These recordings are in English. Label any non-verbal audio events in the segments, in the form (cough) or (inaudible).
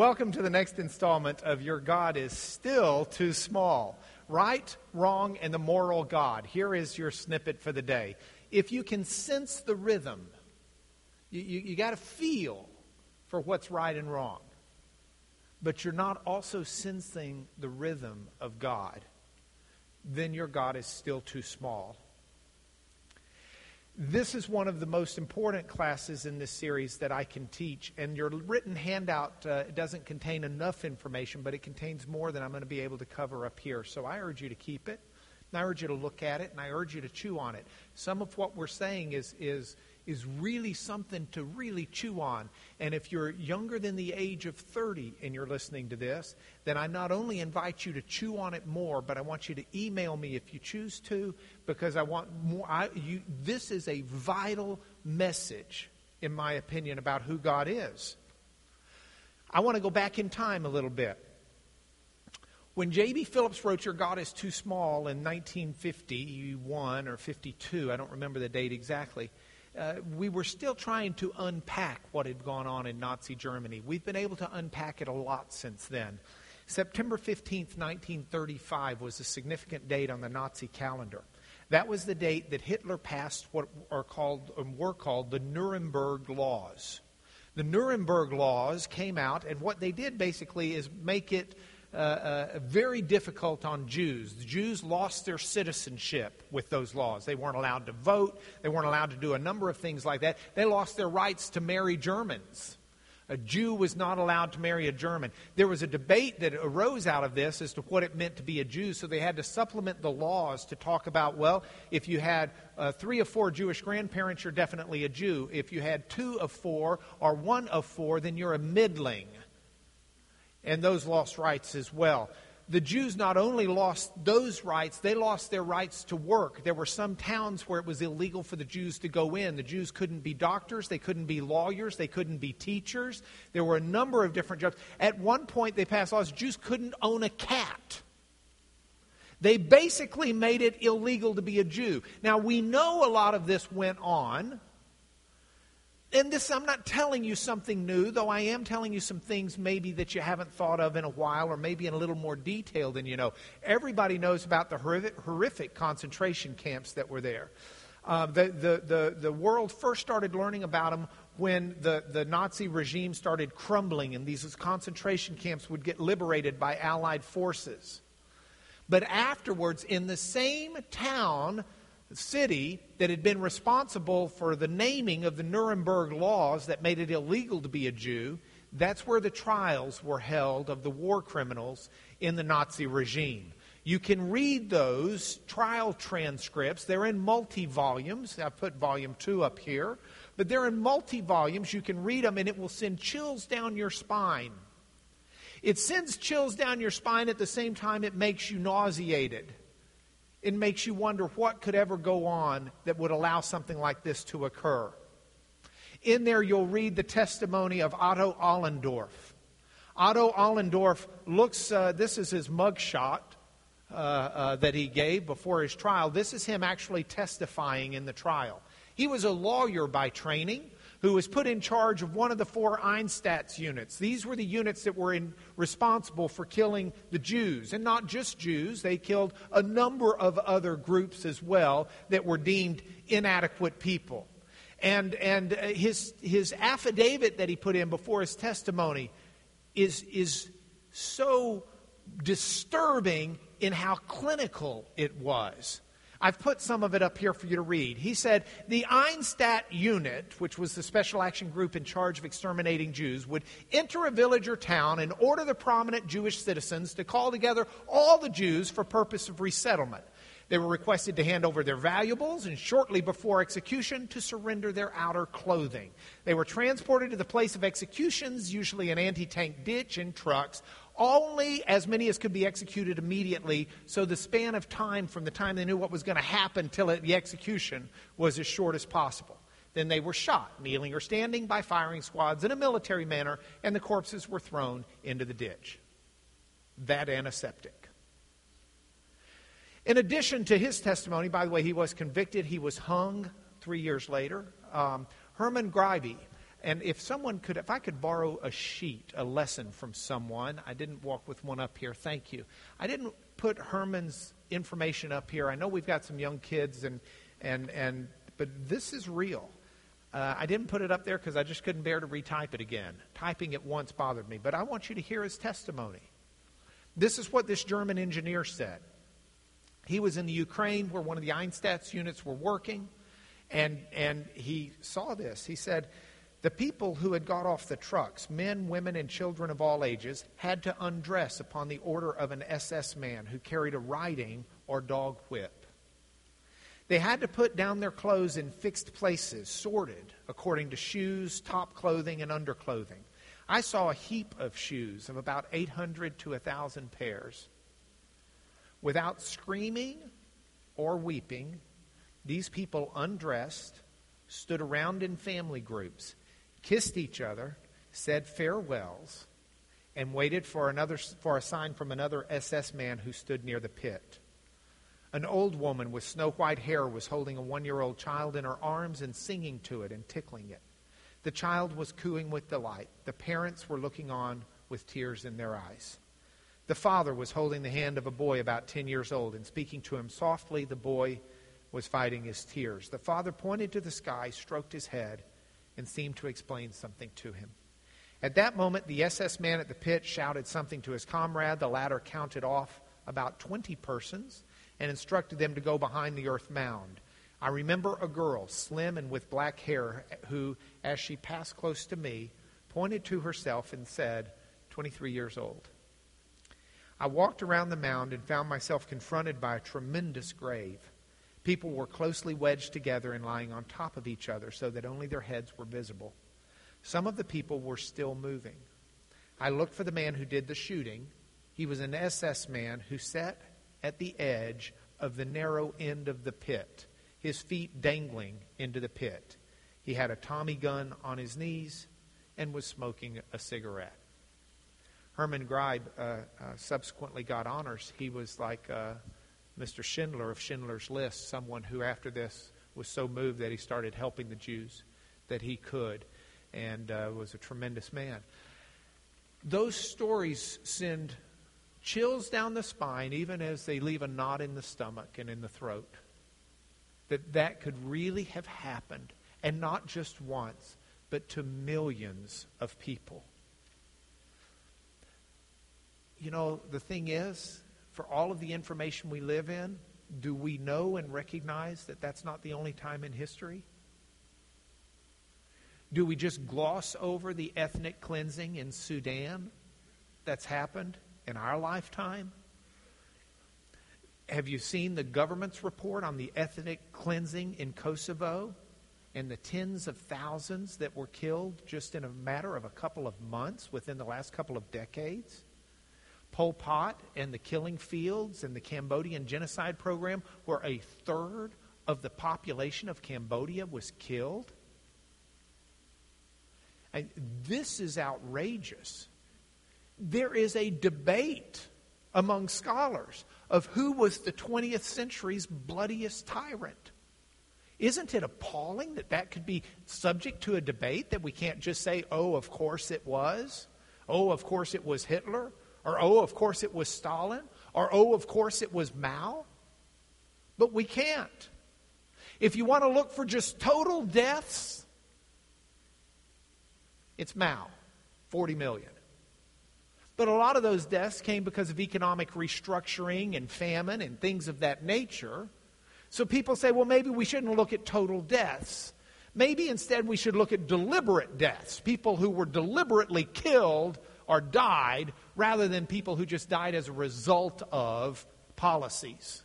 welcome to the next installment of Your God is Still Too Small. Right, wrong, and the moral God. Here is your snippet for the day. If you can sense the rhythm, you, you, you got to feel for what's right and wrong, but you're not also sensing the rhythm of God, then your God is still too small. This is one of the most important classes in this series that I can teach, and your written handout uh, doesn't contain enough information, but it contains more than I'm going to be able to cover up here. So I urge you to keep it, and I urge you to look at it, and I urge you to chew on it. Some of what we're saying is is is really something to really chew on. And if you're younger than the age of 30 and you're listening to this, then I not only invite you to chew on it more, but I want you to email me if you choose to, because I want more. I, you, this is a vital message, in my opinion, about who God is. I want to go back in time a little bit. When J.B. Phillips wrote Your God is Too Small in 1951 or 52, I don't remember the date exactly, uh, we were still trying to unpack what had gone on in Nazi Germany. We've been able to unpack it a lot since then. September 15th, 1935 was a significant date on the Nazi calendar. That was the date that Hitler passed what are called, um, were called the Nuremberg Laws. The Nuremberg Laws came out, and what they did basically is make it uh, uh, very difficult on Jews. The Jews lost their citizenship with those laws. They weren't allowed to vote, they weren't allowed to do a number of things like that. They lost their rights to marry Germans. A Jew was not allowed to marry a German. There was a debate that arose out of this as to what it meant to be a Jew, so they had to supplement the laws to talk about well, if you had uh, three of four Jewish grandparents, you're definitely a Jew. If you had two of four or one of four, then you're a middling and those lost rights as well. The Jews not only lost those rights, they lost their rights to work. There were some towns where it was illegal for the Jews to go in. The Jews couldn't be doctors, they couldn't be lawyers, they couldn't be teachers. There were a number of different jobs. At one point, they passed laws Jews couldn't own a cat. They basically made it illegal to be a Jew. Now, we know a lot of this went on and this, I'm not telling you something new, though I am telling you some things maybe that you haven't thought of in a while or maybe in a little more detail than you know. Everybody knows about the horrific, concentration camps that were there. Uh, the, the, the, the world first started learning about them when the, the Nazi regime started crumbling and these concentration camps would get liberated by Allied forces. But afterwards, in the same town city that had been responsible for the naming of the Nuremberg laws that made it illegal to be a Jew, that's where the trials were held of the war criminals in the Nazi regime. You can read those trial transcripts. They're in multi volumes. I've put volume two up here. But they're in multi volumes. You can read them, and it will send chills down your spine. It sends chills down your spine at the same time it makes you nauseated it makes you wonder what could ever go on that would allow something like this to occur. In there, you'll read the testimony of Otto Ohlendorf. Otto Ohlendorf looks, uh, this is his mugshot uh, uh, that he gave before his trial. This is him actually testifying in the trial. He was a lawyer by training who was put in charge of one of the four Einsatz units. These were the units that were in, responsible for killing the Jews. And not just Jews, they killed a number of other groups as well that were deemed inadequate people. And, and uh, his, his affidavit that he put in before his testimony is, is so disturbing in how clinical it was. I've put some of it up here for you to read. He said the Einsatz unit, which was the special action group in charge of exterminating Jews, would enter a village or town and order the prominent Jewish citizens to call together all the Jews for purpose of resettlement. They were requested to hand over their valuables and shortly before execution to surrender their outer clothing. They were transported to the place of executions, usually an anti tank ditch, in trucks, only as many as could be executed immediately, so the span of time from the time they knew what was going to happen till the execution was as short as possible. Then they were shot, kneeling or standing, by firing squads in a military manner, and the corpses were thrown into the ditch. That antiseptic. In addition to his testimony, by the way, he was convicted, he was hung three years later. Um, Hermann Graebe And if someone could, if I could borrow a sheet, a lesson from someone, I didn't walk with one up here, thank you. I didn't put Herman's information up here. I know we've got some young kids, and, and, and, but this is real. Uh, I didn't put it up there because I just couldn't bear to retype it again. Typing it once bothered me, but I want you to hear his testimony. This is what this German engineer said. He was in the Ukraine where one of the Einsatz units were working, and, and he saw this. He said, The people who had got off the trucks, men, women, and children of all ages, had to undress upon the order of an SS man who carried a riding or dog whip. They had to put down their clothes in fixed places, sorted according to shoes, top clothing, and underclothing. I saw a heap of shoes of about 800 to 1,000 pairs. Without screaming or weeping, these people undressed, stood around in family groups, kissed each other, said farewells, and waited for, another, for a sign from another SS man who stood near the pit. An old woman with snow white hair was holding a one year old child in her arms and singing to it and tickling it. The child was cooing with delight. The parents were looking on with tears in their eyes. The father was holding the hand of a boy about 10 years old and speaking to him softly. The boy was fighting his tears. The father pointed to the sky, stroked his head, and seemed to explain something to him. At that moment, the SS man at the pit shouted something to his comrade. The latter counted off about 20 persons and instructed them to go behind the earth mound. I remember a girl, slim and with black hair, who, as she passed close to me, pointed to herself and said, 23 years old. I walked around the mound and found myself confronted by a tremendous grave. People were closely wedged together and lying on top of each other so that only their heads were visible. Some of the people were still moving. I looked for the man who did the shooting. He was an SS man who sat at the edge of the narrow end of the pit, his feet dangling into the pit. He had a Tommy gun on his knees and was smoking a cigarette. Hermann Graebe uh, uh, subsequently got honors. He was like uh, Mr. Schindler of Schindler's List, someone who, after this, was so moved that he started helping the Jews that he could, and uh, was a tremendous man. Those stories send chills down the spine, even as they leave a knot in the stomach and in the throat. That that could really have happened, and not just once, but to millions of people. You know, the thing is, for all of the information we live in, do we know and recognize that that's not the only time in history? Do we just gloss over the ethnic cleansing in Sudan that's happened? in our lifetime? Have you seen the government's report on the ethnic cleansing in Kosovo and the tens of thousands that were killed just in a matter of a couple of months within the last couple of decades? Pol Pot and the killing fields and the Cambodian genocide program, where a third of the population of Cambodia was killed. And this is outrageous there is a debate among scholars of who was the 20th century's bloodiest tyrant. Isn't it appalling that that could be subject to a debate, that we can't just say, oh, of course it was? Oh, of course it was Hitler? Or oh, of course it was Stalin? Or oh, of course it was Mao? But we can't. If you want to look for just total deaths, it's Mao, 40 million. But a lot of those deaths came because of economic restructuring and famine and things of that nature. So people say, well, maybe we shouldn't look at total deaths. Maybe instead we should look at deliberate deaths, people who were deliberately killed or died, rather than people who just died as a result of policies.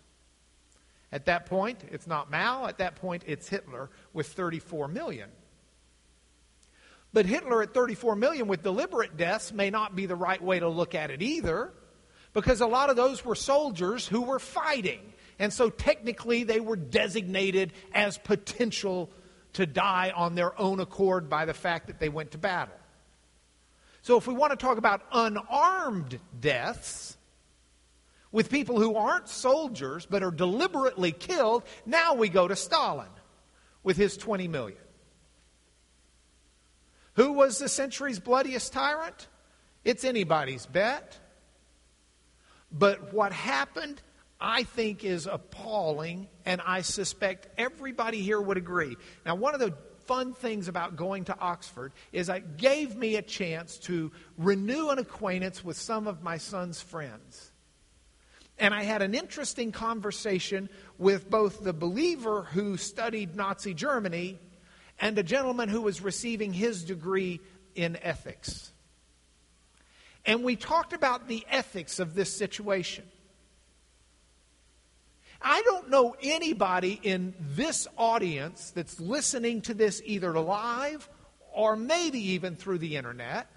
At that point, it's not Mao. At that point, it's Hitler with 34 million. But Hitler at 34 million with deliberate deaths may not be the right way to look at it either, because a lot of those were soldiers who were fighting. And so technically they were designated as potential to die on their own accord by the fact that they went to battle. So if we want to talk about unarmed deaths, with people who aren't soldiers but are deliberately killed, now we go to Stalin with his 20 million. Who was the century's bloodiest tyrant? It's anybody's bet. But what happened, I think, is appalling, and I suspect everybody here would agree. Now, one of the fun things about going to Oxford is it gave me a chance to renew an acquaintance with some of my son's friends. And I had an interesting conversation with both the believer who studied Nazi Germany and a gentleman who was receiving his degree in ethics. And we talked about the ethics of this situation. I don't know anybody in this audience that's listening to this either live or maybe even through the internet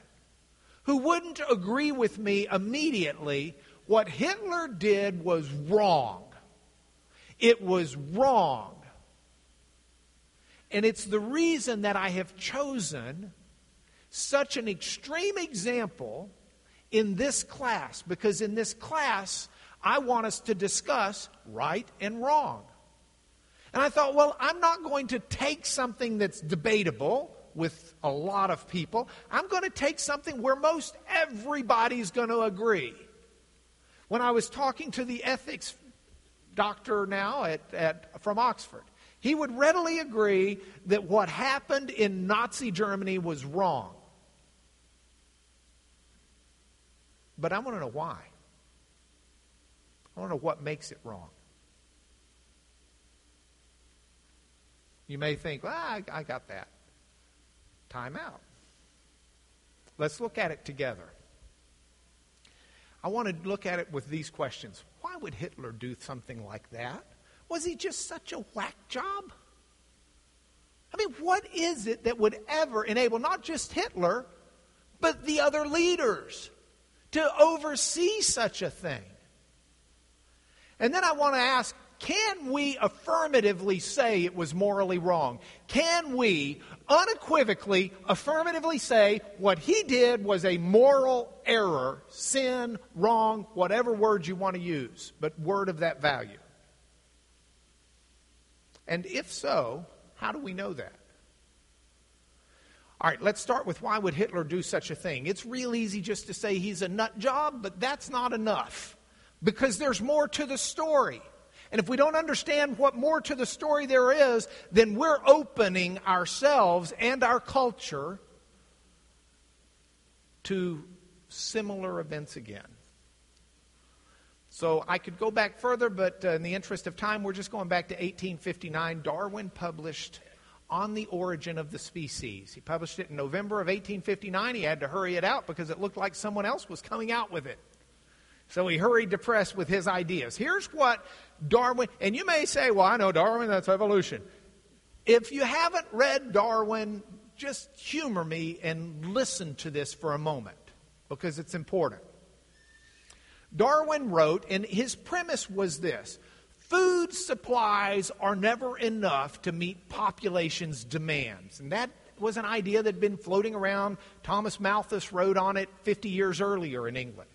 who wouldn't agree with me immediately what Hitler did was wrong. It was wrong. And it's the reason that I have chosen such an extreme example in this class, because in this class, I want us to discuss right and wrong. And I thought, well, I'm not going to take something that's debatable with a lot of people. I'm going to take something where most everybody's going to agree. When I was talking to the ethics doctor now at, at, from Oxford, he would readily agree that what happened in Nazi Germany was wrong. But I want to know why. I don't know what makes it wrong. You may think, well, I, I got that. Time out. Let's look at it together. I want to look at it with these questions. Why would Hitler do something like that? Was he just such a whack job? I mean, what is it that would ever enable not just Hitler, but the other leaders to oversee such a thing? And then I want to ask can we affirmatively say it was morally wrong? Can we unequivocally, affirmatively say what he did was a moral error, sin, wrong, whatever word you want to use, but word of that value? And if so, how do we know that? All right, let's start with why would Hitler do such a thing? It's real easy just to say he's a nut job, but that's not enough because there's more to the story. And if we don't understand what more to the story there is, then we're opening ourselves and our culture to similar events again. So I could go back further, but uh, in the interest of time, we're just going back to 1859. Darwin published On the Origin of the Species. He published it in November of 1859. He had to hurry it out because it looked like someone else was coming out with it. So he hurried to press with his ideas. Here's what Darwin, and you may say, well, I know Darwin, that's evolution. If you haven't read Darwin, just humor me and listen to this for a moment because it's important. Darwin wrote, and his premise was this food supplies are never enough to meet population's demands. And that was an idea that had been floating around. Thomas Malthus wrote on it 50 years earlier in England.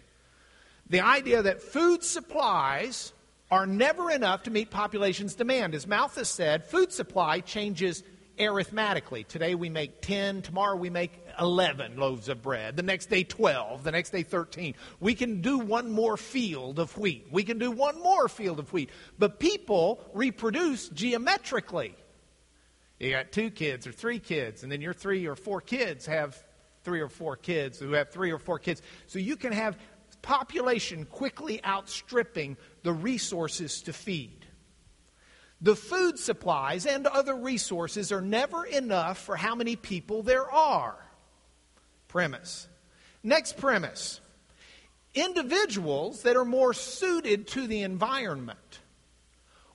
The idea that food supplies are never enough to meet population's demand. As Malthus said, food supply changes arithmetically. Today we make 10, tomorrow we make 11 loaves of bread, the next day 12, the next day 13. We can do one more field of wheat. We can do one more field of wheat. But people reproduce geometrically. You got two kids or three kids, and then your three or four kids have three or four kids who have three or four kids. So you can have population quickly outstripping the resources to feed. The food supplies and other resources are never enough for how many people there are. Premise. Next premise individuals that are more suited to the environment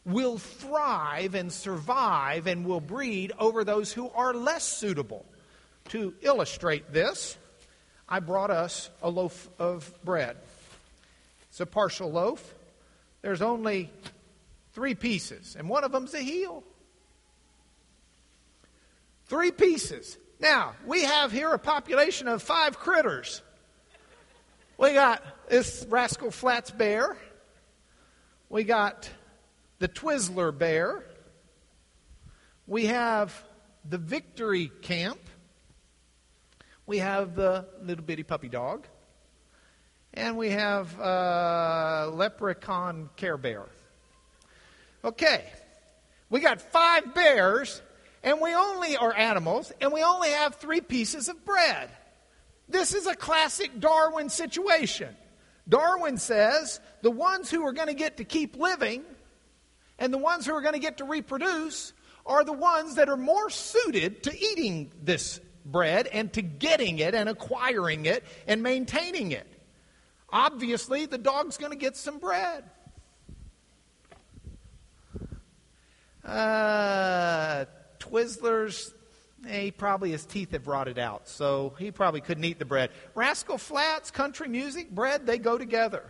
will thrive and survive and will breed over those who are less suitable. To illustrate this, I brought us a loaf of bread. It's a partial loaf. There's only three pieces, and one of them's a heel. Three pieces. Now, we have here a population of five critters. We got this Rascal Flatts bear. We got the Twizzler bear. We have the Victory Camp. We have the little bitty puppy dog, and we have uh, leprechaun Care Bear. Okay, we got five bears, and we only are animals, and we only have three pieces of bread. This is a classic Darwin situation. Darwin says the ones who are going to get to keep living and the ones who are going to get to reproduce are the ones that are more suited to eating this bread and to getting it and acquiring it and maintaining it. Obviously, the dog's going to get some bread. Uh, Twizzlers, eh, he probably his teeth have rotted out, so he probably couldn't eat the bread. Rascal Flatts, country music, bread, they go together.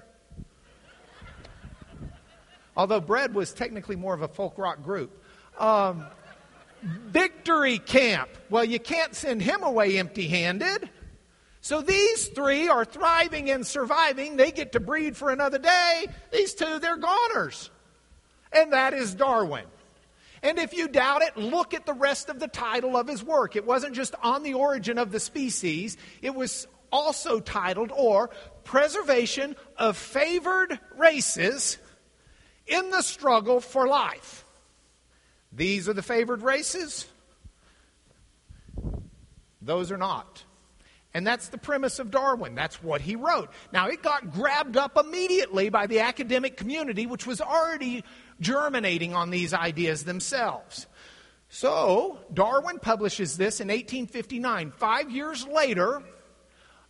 Although bread was technically more of a folk rock group. Um, victory Camp. Well, you can't send him away empty handed. So these three are thriving and surviving. They get to breed for another day. These two, they're goners. And that is Darwin. And if you doubt it, look at the rest of the title of his work. It wasn't just on the origin of the species, it was also titled, or Preservation of Favored Races in the Struggle for Life. These are the favored races. Those are not. And that's the premise of Darwin. That's what he wrote. Now, it got grabbed up immediately by the academic community, which was already germinating on these ideas themselves. So, Darwin publishes this in 1859. Five years later,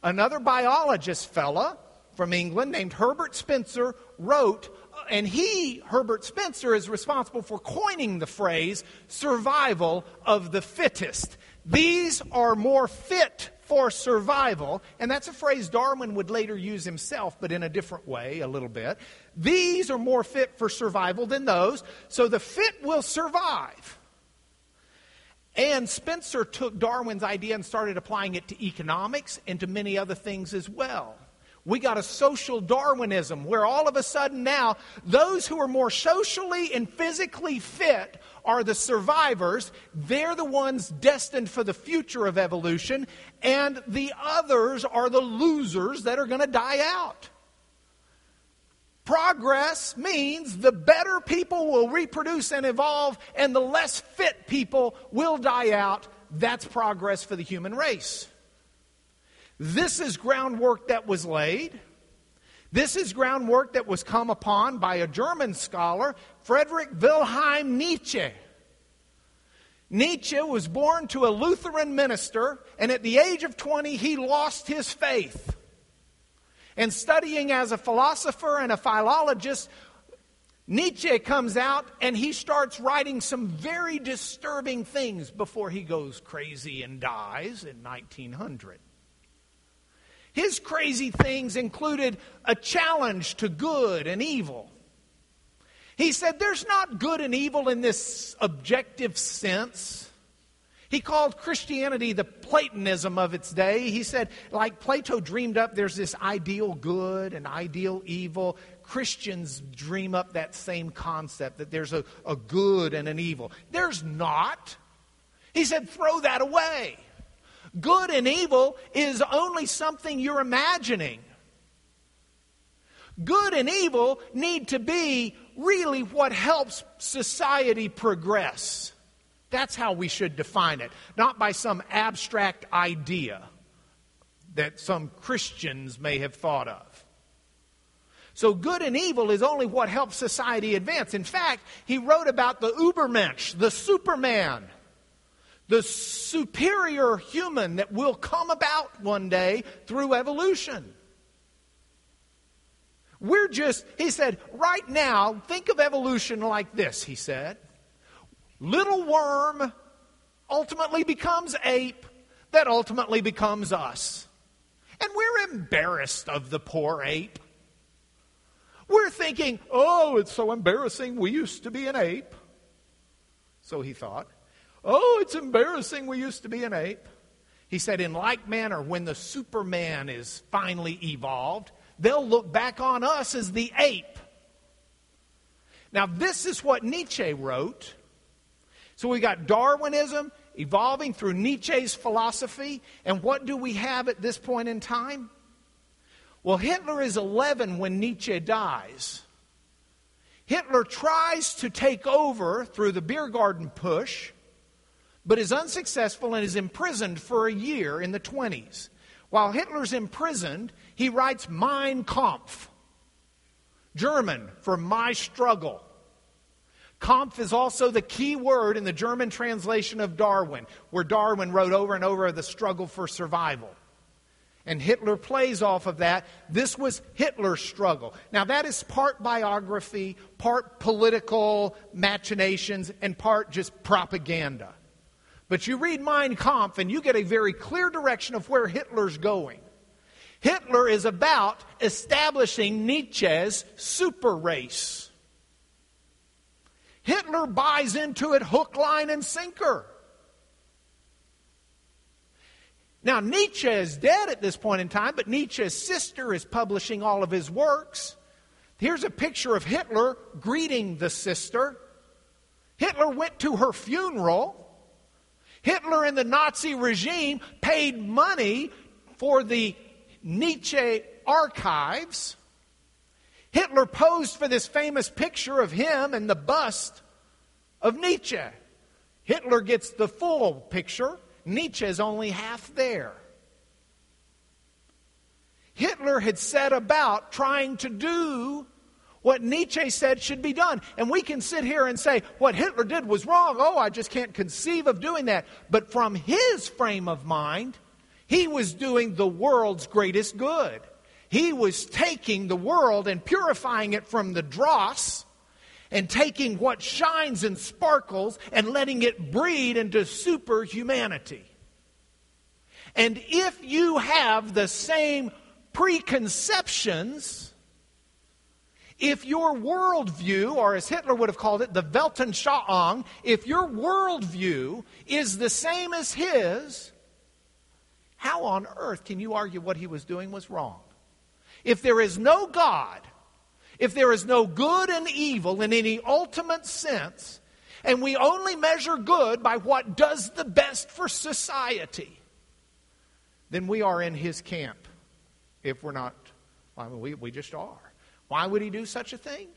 another biologist fella from England named Herbert Spencer wrote and he, Herbert Spencer, is responsible for coining the phrase survival of the fittest. These are more fit for survival, and that's a phrase Darwin would later use himself, but in a different way, a little bit. These are more fit for survival than those, so the fit will survive. And Spencer took Darwin's idea and started applying it to economics and to many other things as well. We got a social Darwinism where all of a sudden now those who are more socially and physically fit are the survivors. They're the ones destined for the future of evolution, and the others are the losers that are going to die out. Progress means the better people will reproduce and evolve, and the less fit people will die out. That's progress for the human race. This is groundwork that was laid. This is groundwork that was come upon by a German scholar, Friedrich Wilhelm Nietzsche. Nietzsche was born to a Lutheran minister, and at the age of 20, he lost his faith. And studying as a philosopher and a philologist, Nietzsche comes out and he starts writing some very disturbing things before he goes crazy and dies in 1900. His crazy things included a challenge to good and evil. He said there's not good and evil in this objective sense. He called Christianity the Platonism of its day. He said, like Plato dreamed up, there's this ideal good and ideal evil. Christians dream up that same concept that there's a, a good and an evil. There's not. He said, throw that away. Good and evil is only something you're imagining. Good and evil need to be really what helps society progress. That's how we should define it, not by some abstract idea that some Christians may have thought of. So, good and evil is only what helps society advance. In fact, he wrote about the Ubermensch, the Superman the superior human that will come about one day through evolution. We're just, he said, right now, think of evolution like this, he said. Little worm ultimately becomes ape, that ultimately becomes us. And we're embarrassed of the poor ape. We're thinking, oh, it's so embarrassing, we used to be an ape. So he thought. Oh, it's embarrassing we used to be an ape. He said, in like manner, when the Superman is finally evolved, they'll look back on us as the ape. Now, this is what Nietzsche wrote. So we got Darwinism, evolving through Nietzsche's philosophy. And what do we have at this point in time? Well, Hitler is 11 when Nietzsche dies. Hitler tries to take over through the beer garden Putsch, but is unsuccessful and is imprisoned for a year in the 20s. While Hitler's imprisoned, he writes Mein Kampf, German for my struggle. Kampf is also the key word in the German translation of Darwin, where Darwin wrote over and over the struggle for survival. And Hitler plays off of that. This was Hitler's struggle. Now, that is part biography, part political machinations, and part just propaganda. But you read Mein Kampf and you get a very clear direction of where Hitler's going. Hitler is about establishing Nietzsche's super race. Hitler buys into it hook, line, and sinker. Now, Nietzsche is dead at this point in time, but Nietzsche's sister is publishing all of his works. Here's a picture of Hitler greeting the sister. Hitler went to her funeral. Hitler and the Nazi regime paid money for the Nietzsche archives. Hitler posed for this famous picture of him and the bust of Nietzsche. Hitler gets the full picture, Nietzsche is only half there. Hitler had set about trying to do what Nietzsche said should be done. And we can sit here and say, what Hitler did was wrong. Oh, I just can't conceive of doing that. But from his frame of mind, he was doing the world's greatest good. He was taking the world and purifying it from the dross and taking what shines and sparkles and letting it breed into superhumanity. And if you have the same preconceptions, if your worldview, or as Hitler would have called it, the Weltanschauung, if your worldview is the same as his, how on earth can you argue what he was doing was wrong? If there is no God, if there is no good and evil in any ultimate sense, and we only measure good by what does the best for society, then we are in his camp. If we're not, I mean, we, we just are. Why would he do such a thing?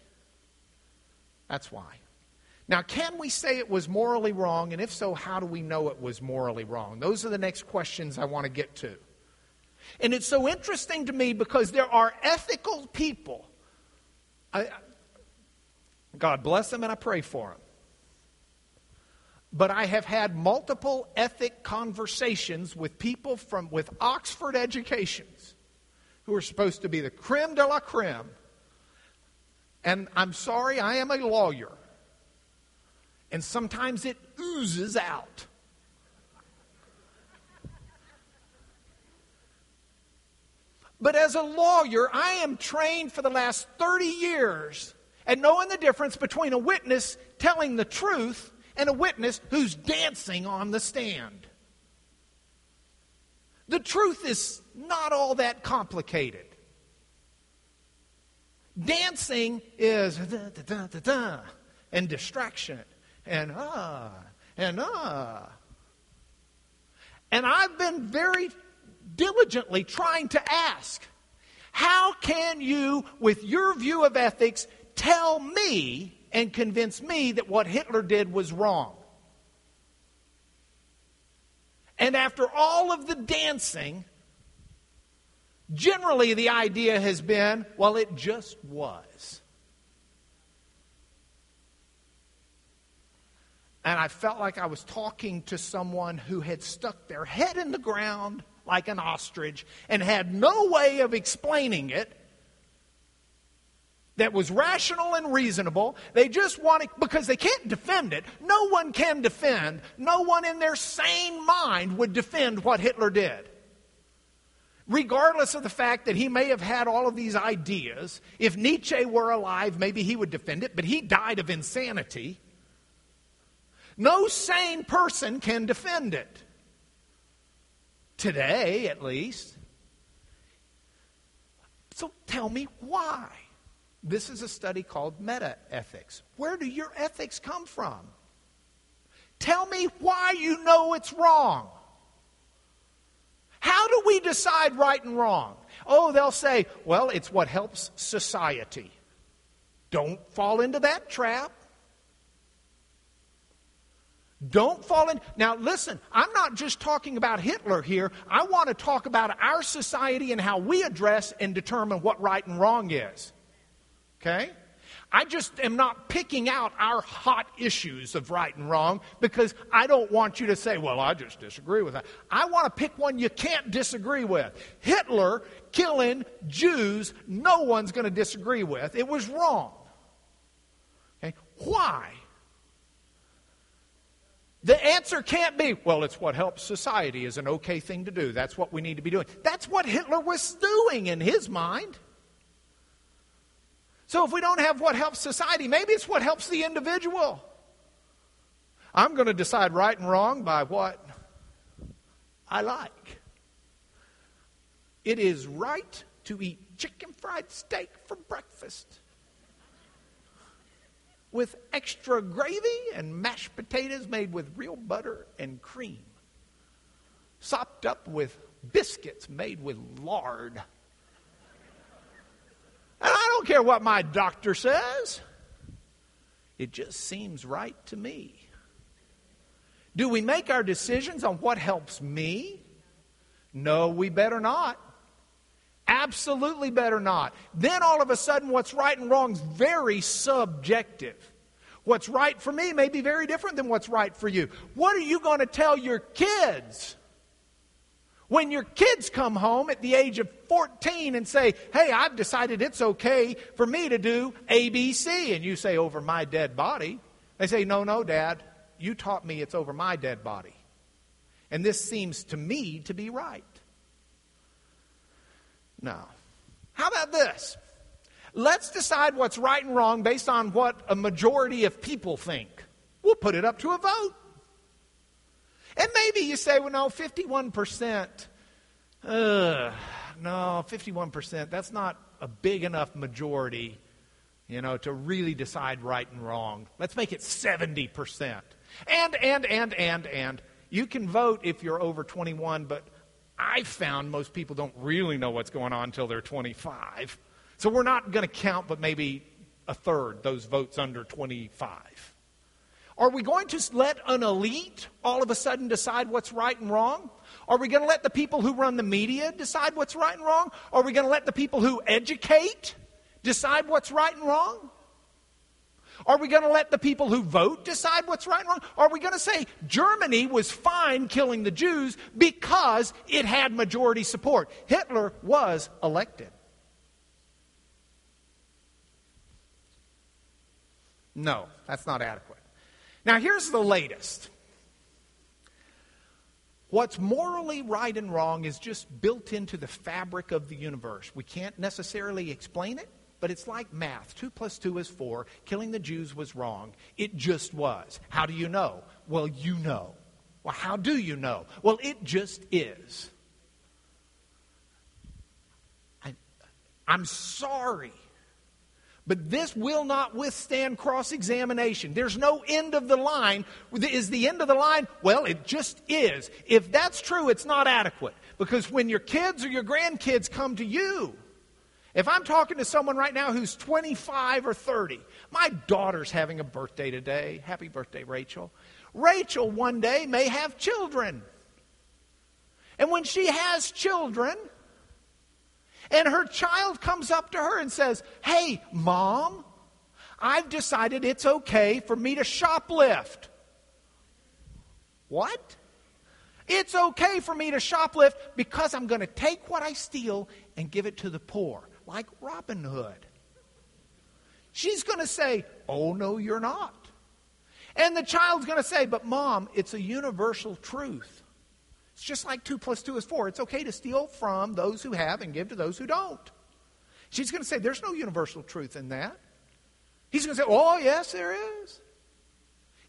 That's why. Now, can we say it was morally wrong? And if so, how do we know it was morally wrong? Those are the next questions I want to get to. And it's so interesting to me because there are ethical people. I, God bless them and I pray for them. But I have had multiple ethic conversations with people from with Oxford educations who are supposed to be the creme de la creme. And I'm sorry, I am a lawyer. And sometimes it oozes out. But as a lawyer, I am trained for the last 30 years at knowing the difference between a witness telling the truth and a witness who's dancing on the stand. The truth is not all that complicated. Dancing is da, da, da, da, and distraction and ah and ah. And I've been very diligently trying to ask how can you, with your view of ethics, tell me and convince me that what Hitler did was wrong? And after all of the dancing, generally the idea has been well, it just was. And I felt like I was talking to someone who had stuck their head in the ground like an ostrich and had no way of explaining it that was rational and reasonable. They just want to, because they can't defend it. No one can defend. No one in their sane mind would defend what Hitler did. Regardless of the fact that he may have had all of these ideas, if Nietzsche were alive, maybe he would defend it, but he died of insanity. No sane person can defend it. Today, at least. So tell me why. This is a study called meta ethics. Where do your ethics come from? Tell me why you know it's wrong. How do we decide right and wrong? Oh, they'll say, well, it's what helps society. Don't fall into that trap. Don't fall in. Now, listen, I'm not just talking about Hitler here. I want to talk about our society and how we address and determine what right and wrong is. Okay? I just am not picking out our hot issues of right and wrong because I don't want you to say, well, I just disagree with that. I want to pick one you can't disagree with. Hitler killing Jews, no one's going to disagree with. It was wrong. Okay? Why? The answer can't be, well, it's what helps society is an okay thing to do. That's what we need to be doing. That's what Hitler was doing in his mind. So if we don't have what helps society, maybe it's what helps the individual. I'm going to decide right and wrong by what I like. It is right to eat chicken fried steak for breakfast with extra gravy and mashed potatoes made with real butter and cream, sopped up with biscuits made with lard. Don't care what my doctor says. It just seems right to me. Do we make our decisions on what helps me? No, we better not. Absolutely better not. Then all of a sudden, what's right and wrong is very subjective. What's right for me may be very different than what's right for you. What are you going to tell your kids? When your kids come home at the age of 14 and say, Hey, I've decided it's okay for me to do ABC, and you say, Over my dead body. They say, No, no, Dad, you taught me it's over my dead body. And this seems to me to be right. Now, How about this? Let's decide what's right and wrong based on what a majority of people think. We'll put it up to a vote. And maybe you say, well, no, 51%. Uh, no, 51%. That's not a big enough majority, you know, to really decide right and wrong. Let's make it 70%. And, and, and, and, and. You can vote if you're over 21, but I found most people don't really know what's going on until they're 25. So we're not going to count, but maybe a third, those votes under 25. Are we going to let an elite all of a sudden decide what's right and wrong? Are we going to let the people who run the media decide what's right and wrong? Are we going to let the people who educate decide what's right and wrong? Are we going to let the people who vote decide what's right and wrong? Are we going to say Germany was fine killing the Jews because it had majority support? Hitler was elected. No, that's not adequate. Now, here's the latest. What's morally right and wrong is just built into the fabric of the universe. We can't necessarily explain it, but it's like math. 2 plus 2 is 4. Killing the Jews was wrong. It just was. How do you know? Well, you know. Well, how do you know? Well, it just is. I, I'm sorry. But this will not withstand cross examination. There's no end of the line. Is the end of the line? Well, it just is. If that's true, it's not adequate. Because when your kids or your grandkids come to you if I'm talking to someone right now who's 25 or 30, my daughter's having a birthday today. Happy birthday, Rachel. Rachel one day may have children. And when she has children, and her child comes up to her and says, Hey, mom, I've decided it's okay for me to shoplift. What? It's okay for me to shoplift because I'm going to take what I steal and give it to the poor like Robin Hood. She's going to say, Oh, no, you're not. And the child's going to say, But mom, it's a universal truth. It's just like 2 plus 2 is 4. It's okay to steal from those who have and give to those who don't. She's going to say, There's no universal truth in that. He's going to say, Oh, yes, there is.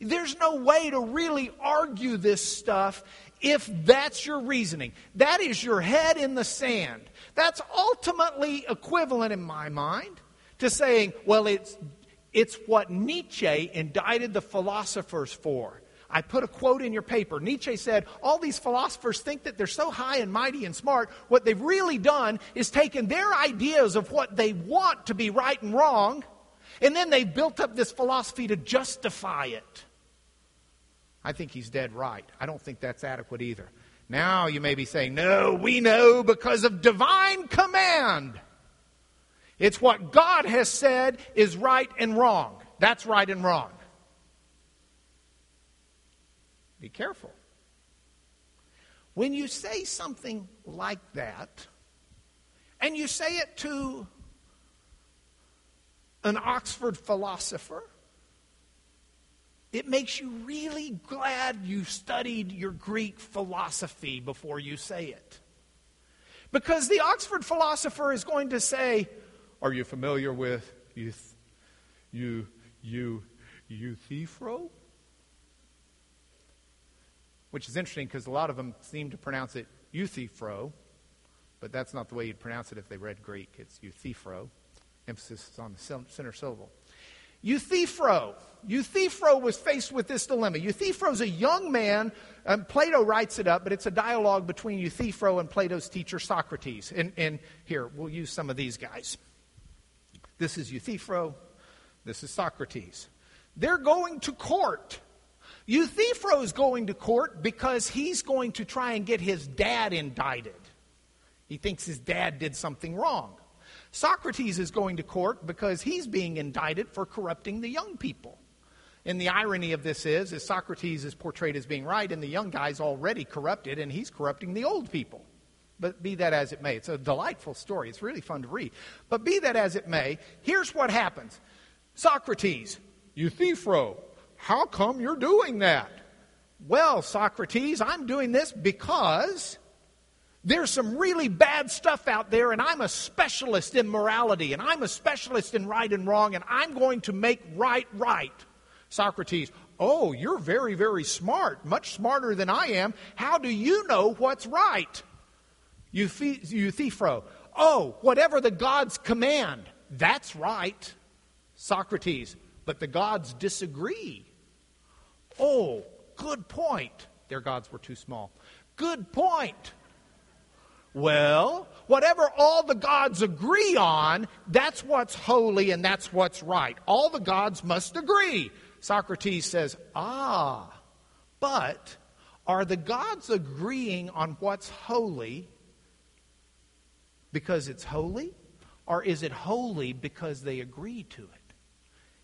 There's no way to really argue this stuff if that's your reasoning. That is your head in the sand. That's ultimately equivalent in my mind to saying, well, it's, it's what Nietzsche indicted the philosophers for. I put a quote in your paper. Nietzsche said, All these philosophers think that they're so high and mighty and smart. What they've really done is taken their ideas of what they want to be right and wrong, and then they've built up this philosophy to justify it. I think he's dead right. I don't think that's adequate either. Now you may be saying, No, we know because of divine command. It's what God has said is right and wrong. That's right and wrong. Be careful. When you say something like that, and you say it to an Oxford philosopher, it makes you really glad you studied your Greek philosophy before you say it. Because the Oxford philosopher is going to say, Are you familiar with you, you, you, Euthyphro? Which is interesting because a lot of them seem to pronounce it Euthyphro, but that's not the way you'd pronounce it if they read Greek. It's Euthyphro. Emphasis is on the center syllable. Euthyphro. Euthyphro was faced with this dilemma. Euthyphro is a young man. Um, Plato writes it up, but it's a dialogue between Euthyphro and Plato's teacher Socrates. And, and here, we'll use some of these guys. This is Euthyphro. This is Socrates. They're going to court. Euthyphro is going to court because he's going to try and get his dad indicted. He thinks his dad did something wrong. Socrates is going to court because he's being indicted for corrupting the young people. And the irony of this is, is Socrates is portrayed as being right, and the young guy's already corrupted, and he's corrupting the old people. But be that as it may, it's a delightful story. It's really fun to read. But be that as it may, here's what happens Socrates, Euthyphro, how come you're doing that? Well, Socrates, I'm doing this because there's some really bad stuff out there, and I'm a specialist in morality, and I'm a specialist in right and wrong, and I'm going to make right right. Socrates, oh, you're very, very smart, much smarter than I am. How do you know what's right? Euthyphro, oh, whatever the gods command, that's right. Socrates, but the gods disagree. Oh, good point. Their gods were too small. Good point. Well, whatever all the gods agree on, that's what's holy and that's what's right. All the gods must agree. Socrates says, Ah, but are the gods agreeing on what's holy because it's holy? Or is it holy because they agree to it?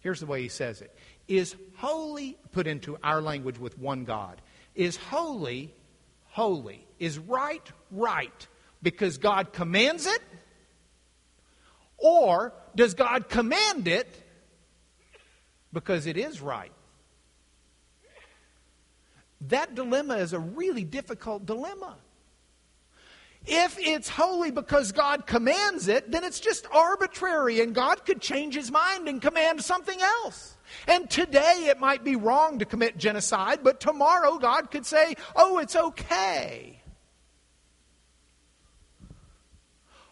Here's the way he says it is holy, put into our language with one God, is holy, holy, is right, right, because God commands it? Or does God command it because it is right? That dilemma is a really difficult dilemma. If it's holy because God commands it, then it's just arbitrary, and God could change his mind and command something else. And today it might be wrong to commit genocide, but tomorrow God could say, oh, it's okay.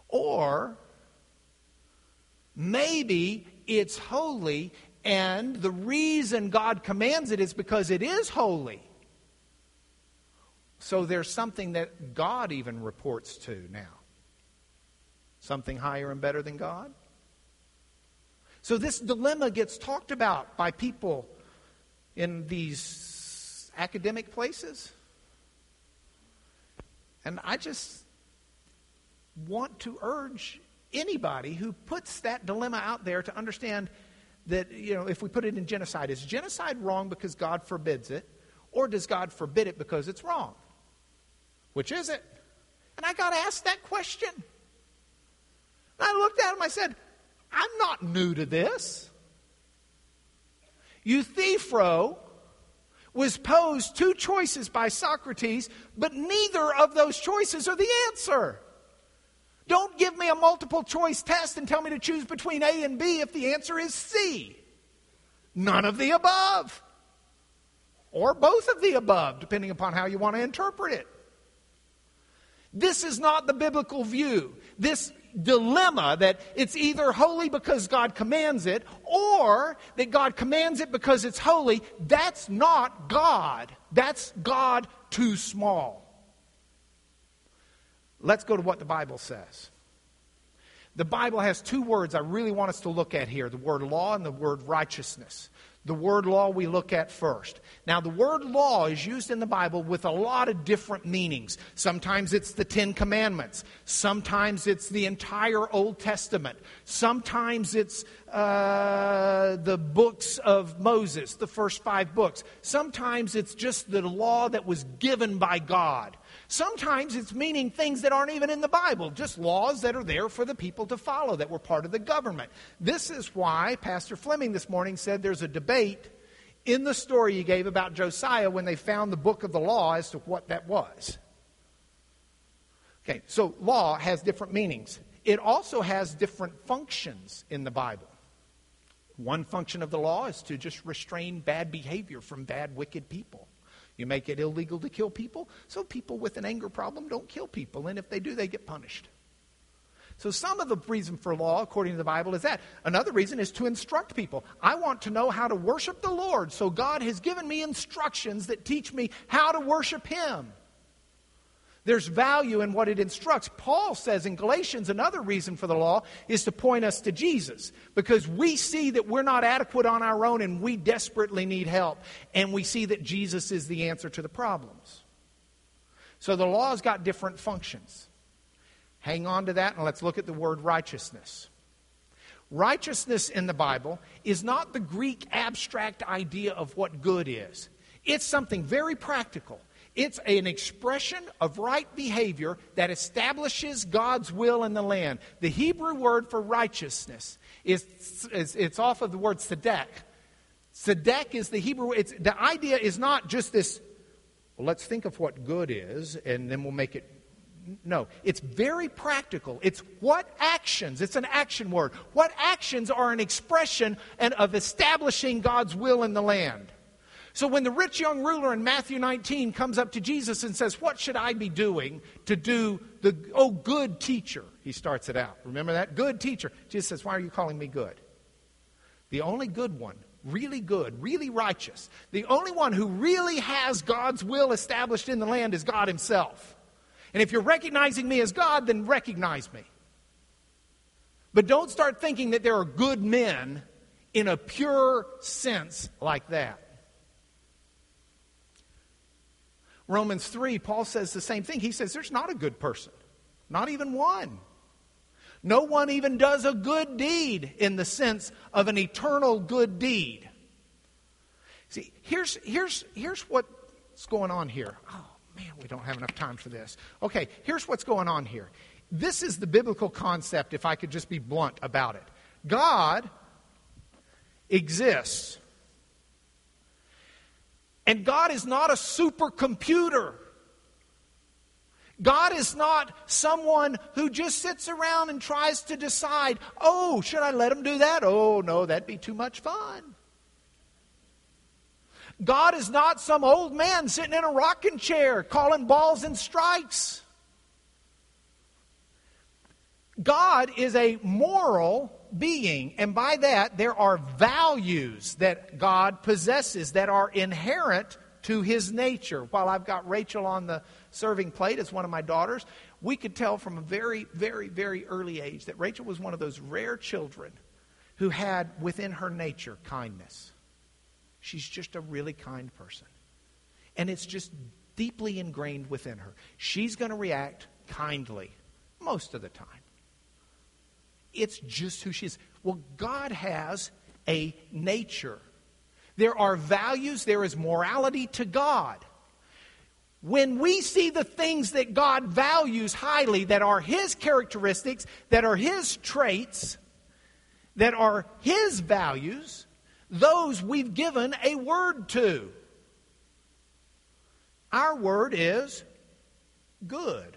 Or maybe it's holy, and the reason God commands it is because it is holy. So there's something that God even reports to now. Something higher and better than God? So this dilemma gets talked about by people in these academic places. And I just want to urge anybody who puts that dilemma out there to understand that, you know, if we put it in genocide, is genocide wrong because God forbids it, or does God forbid it because it's wrong? Which is it? And I got asked that question. And I looked at him, I said, I'm not new to this. Euthyphro was posed two choices by Socrates, but neither of those choices are the answer. Don't give me a multiple choice test and tell me to choose between A and B if the answer is C. None of the above. Or both of the above, depending upon how you want to interpret it. This is not the biblical view. This dilemma that it's either holy because God commands it or that God commands it because it's holy, that's not God. That's God too small. Let's go to what the Bible says. The Bible has two words I really want us to look at here the word law and the word righteousness. The word law we look at first. Now, the word law is used in the Bible with a lot of different meanings. Sometimes it's the Ten Commandments. Sometimes it's the entire Old Testament. Sometimes it's uh, the books of Moses, the first five books. Sometimes it's just the law that was given by God. Sometimes it's meaning things that aren't even in the Bible, just laws that are there for the people to follow that were part of the government. This is why Pastor Fleming this morning said there's a debate in the story he gave about Josiah when they found the book of the law as to what that was. Okay, so law has different meanings. It also has different functions in the Bible. One function of the law is to just restrain bad behavior from bad, wicked people. You make it illegal to kill people, so people with an anger problem don't kill people, and if they do, they get punished. So, some of the reason for law, according to the Bible, is that. Another reason is to instruct people. I want to know how to worship the Lord, so God has given me instructions that teach me how to worship Him. There's value in what it instructs. Paul says in Galatians, another reason for the law is to point us to Jesus because we see that we're not adequate on our own and we desperately need help. And we see that Jesus is the answer to the problems. So the law's got different functions. Hang on to that and let's look at the word righteousness. Righteousness in the Bible is not the Greek abstract idea of what good is. It's something very practical. It's an expression of right behavior that establishes God's will in the land. The Hebrew word for righteousness is, is it's off of the word tzedek. Tzedek is the Hebrew. It's, the idea is not just this. Well, let's think of what good is, and then we'll make it. No, it's very practical. It's what actions. It's an action word. What actions are an expression and of establishing God's will in the land. So when the rich young ruler in Matthew 19 comes up to Jesus and says, What should I be doing to do the, oh, good teacher? He starts it out. Remember that? Good teacher. Jesus says, Why are you calling me good? The only good one, really good, really righteous, the only one who really has God's will established in the land is God Himself. And if you're recognizing me as God, then recognize me. But don't start thinking that there are good men in a pure sense like that. Romans 3, Paul says the same thing. He says there's not a good person, not even one. No one even does a good deed in the sense of an eternal good deed. See, here's, here's, here's what's going on here. Oh, man, we don't have enough time for this. Okay, here's what's going on here. This is the biblical concept, if I could just be blunt about it. God exists and God is not a supercomputer. God is not someone who just sits around and tries to decide, oh, should I let him do that? Oh, no, that'd be too much fun. God is not some old man sitting in a rocking chair calling balls and strikes. God is a moral being. And by that, there are values that God possesses that are inherent to his nature. While I've got Rachel on the serving plate as one of my daughters, we could tell from a very, very, very early age that Rachel was one of those rare children who had within her nature kindness. She's just a really kind person. And it's just deeply ingrained within her. She's going to react kindly most of the time. It's just who she is. Well, God has a nature. There are values, there is morality to God. When we see the things that God values highly, that are His characteristics, that are His traits, that are His values, those we've given a word to. Our word is good.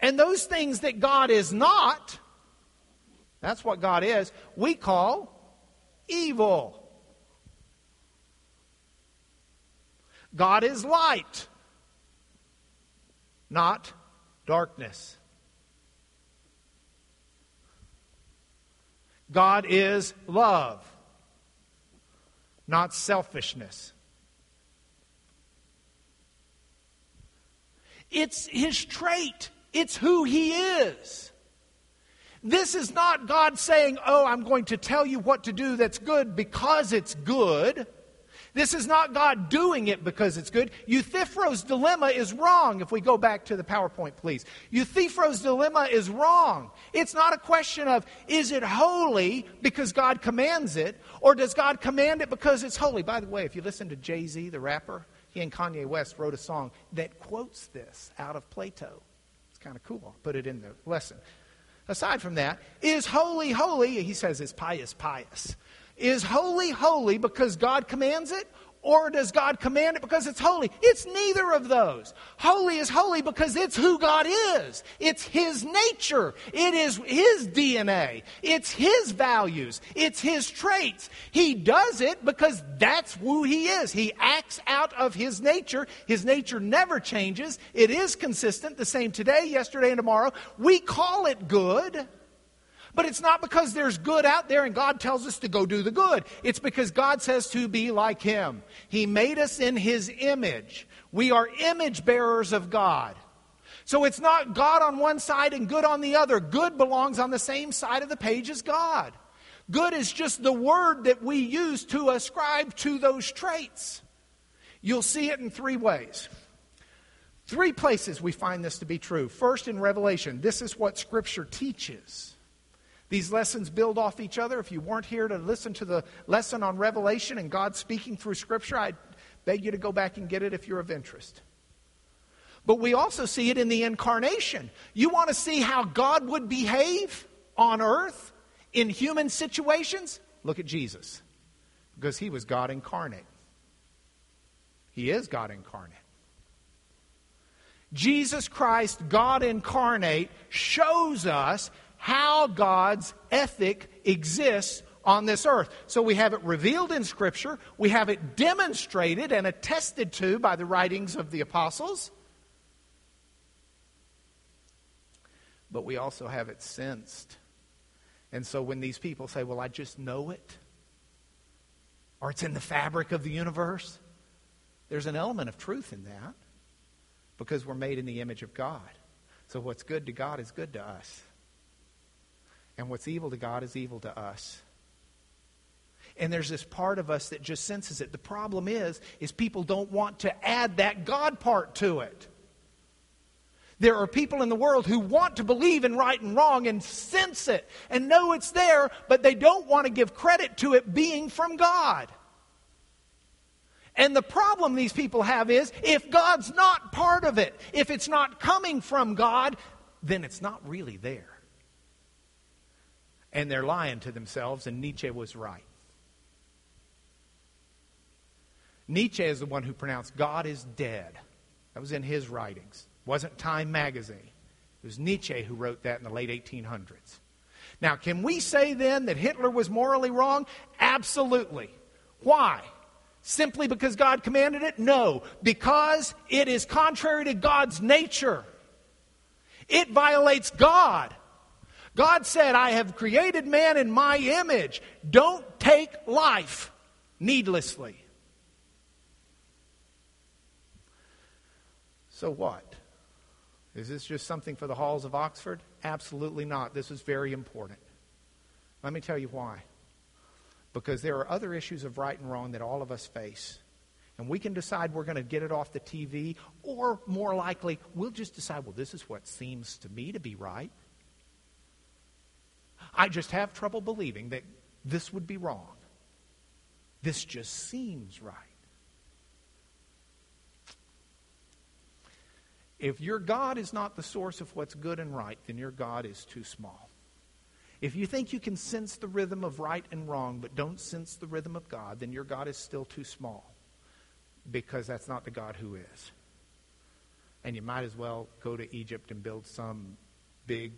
And those things that God is not, that's what God is, we call evil. God is light. not darkness. God is love, not selfishness. It's his trait. It's who he is. This is not God saying, Oh, I'm going to tell you what to do that's good because it's good. This is not God doing it because it's good. Euthyphro's dilemma is wrong. If we go back to the PowerPoint, please. Euthyphro's dilemma is wrong. It's not a question of, is it holy because God commands it, or does God command it because it's holy? By the way, if you listen to Jay Z, the rapper, he and Kanye West wrote a song that quotes this out of Plato. Kind of cool. I'll put it in the lesson. Aside from that, is holy holy? He says is pious pious. Is holy holy because God commands it? Or does God command it because it's holy? It's neither of those. Holy is holy because it's who God is. It's His nature. It is His DNA. It's His values. It's His traits. He does it because that's who He is. He acts out of His nature. His nature never changes. It is consistent, the same today, yesterday, and tomorrow. We call it good. But it's not because there's good out there and God tells us to go do the good. It's because God says to be like Him. He made us in His image. We are image bearers of God. So it's not God on one side and good on the other. Good belongs on the same side of the page as God. Good is just the word that we use to ascribe to those traits. You'll see it in three ways. Three places we find this to be true. First, in Revelation, this is what Scripture teaches. These lessons build off each other. If you weren't here to listen to the lesson on Revelation and God speaking through Scripture, I beg you to go back and get it if you're of interest. But we also see it in the incarnation. You want to see how God would behave on earth in human situations? Look at Jesus, because he was God incarnate. He is God incarnate. Jesus Christ, God incarnate, shows us how God's ethic exists on this earth. So we have it revealed in Scripture, we have it demonstrated and attested to by the writings of the apostles, but we also have it sensed. And so when these people say, Well, I just know it, or it's in the fabric of the universe, there's an element of truth in that because we're made in the image of God. So what's good to God is good to us. And what's evil to God is evil to us. And there's this part of us that just senses it. The problem is, is people don't want to add that God part to it. There are people in the world who want to believe in right and wrong and sense it and know it's there, but they don't want to give credit to it being from God. And the problem these people have is if God's not part of it, if it's not coming from God, then it's not really there and they're lying to themselves, and Nietzsche was right. Nietzsche is the one who pronounced God is dead. That was in his writings. It wasn't Time magazine. It was Nietzsche who wrote that in the late 1800s. Now, can we say then that Hitler was morally wrong? Absolutely. Why? Simply because God commanded it? No, because it is contrary to God's nature. It violates God. God said, I have created man in my image. Don't take life needlessly. So what? Is this just something for the halls of Oxford? Absolutely not. This is very important. Let me tell you why. Because there are other issues of right and wrong that all of us face. And we can decide we're going to get it off the TV, or more likely, we'll just decide, well, this is what seems to me to be right. I just have trouble believing that this would be wrong. This just seems right. If your God is not the source of what's good and right, then your God is too small. If you think you can sense the rhythm of right and wrong, but don't sense the rhythm of God, then your God is still too small because that's not the God who is. And you might as well go to Egypt and build some big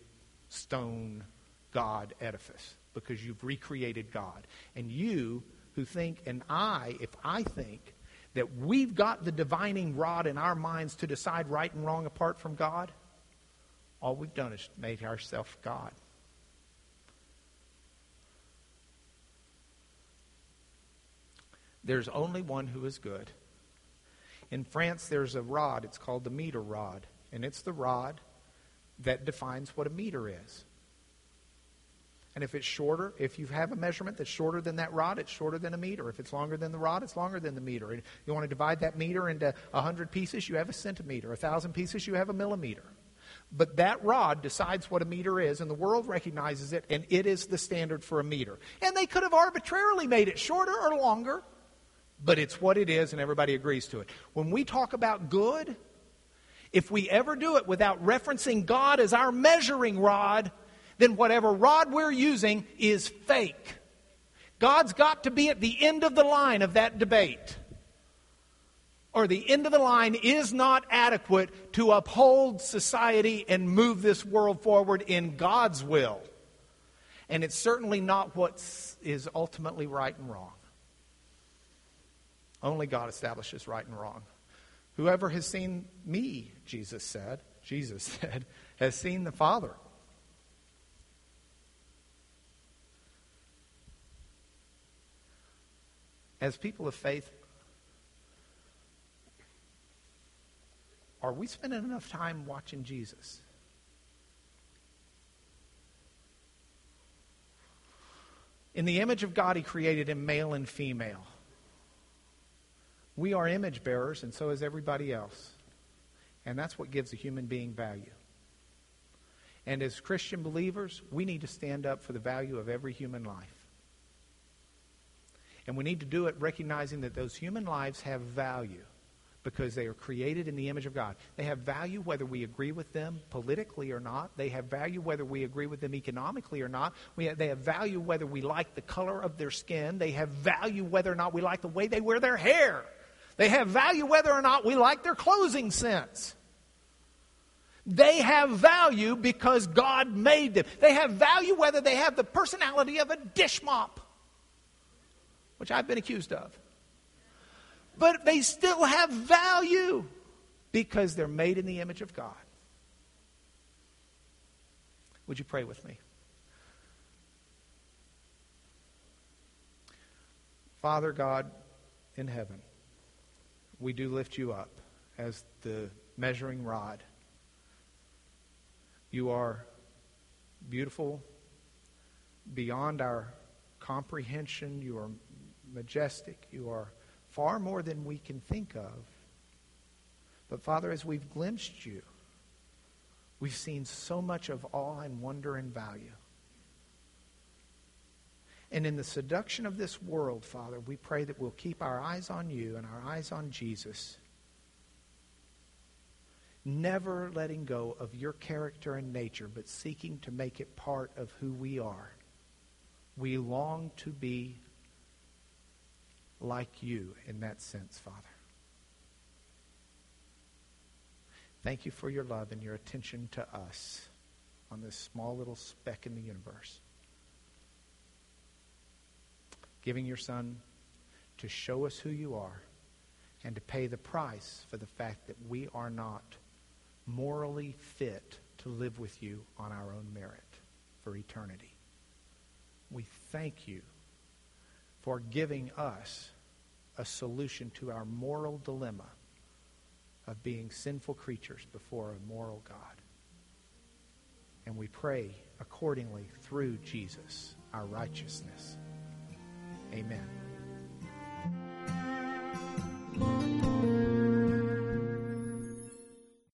stone God edifice because you've recreated God. And you who think, and I, if I think that we've got the divining rod in our minds to decide right and wrong apart from God, all we've done is made ourselves God. There's only one who is good. In France, there's a rod. It's called the meter rod. And it's the rod that defines what a meter is. And if it's shorter, if you have a measurement that's shorter than that rod, it's shorter than a meter. If it's longer than the rod, it's longer than the meter. And you want to divide that meter into 100 pieces, you have a centimeter. 1,000 pieces, you have a millimeter. But that rod decides what a meter is, and the world recognizes it, and it is the standard for a meter. And they could have arbitrarily made it shorter or longer, but it's what it is, and everybody agrees to it. When we talk about good, if we ever do it without referencing God as our measuring rod, then whatever rod we're using is fake. God's got to be at the end of the line of that debate. Or the end of the line is not adequate to uphold society and move this world forward in God's will. And it's certainly not what is ultimately right and wrong. Only God establishes right and wrong. Whoever has seen me, Jesus said, Jesus (laughs) said, has seen the Father. As people of faith, are we spending enough time watching Jesus? In the image of God, He created him male and female. We are image bearers, and so is everybody else. And that's what gives a human being value. And as Christian believers, we need to stand up for the value of every human life. And we need to do it recognizing that those human lives have value because they are created in the image of God. They have value whether we agree with them politically or not. They have value whether we agree with them economically or not. Have, they have value whether we like the color of their skin. They have value whether or not we like the way they wear their hair. They have value whether or not we like their closing sense. They have value because God made them. They have value whether they have the personality of a dish mop, which I've been accused of. But they still have value because they're made in the image of God. Would you pray with me? Father God in heaven we do lift you up as the measuring rod. You are beautiful beyond our comprehension. You are majestic. You are far more than we can think of. But, Father, as we've glimpsed you, we've seen so much of awe and wonder and value. And in the seduction of this world, Father, we pray that we'll keep our eyes on you and our eyes on Jesus, never letting go of your character and nature, but seeking to make it part of who we are. We long to be like you in that sense, Father. Thank you for your love and your attention to us on this small little speck in the universe giving your son to show us who you are and to pay the price for the fact that we are not morally fit to live with you on our own merit for eternity. We thank you for giving us a solution to our moral dilemma of being sinful creatures before a moral God. And we pray accordingly through Jesus, our righteousness. Amen.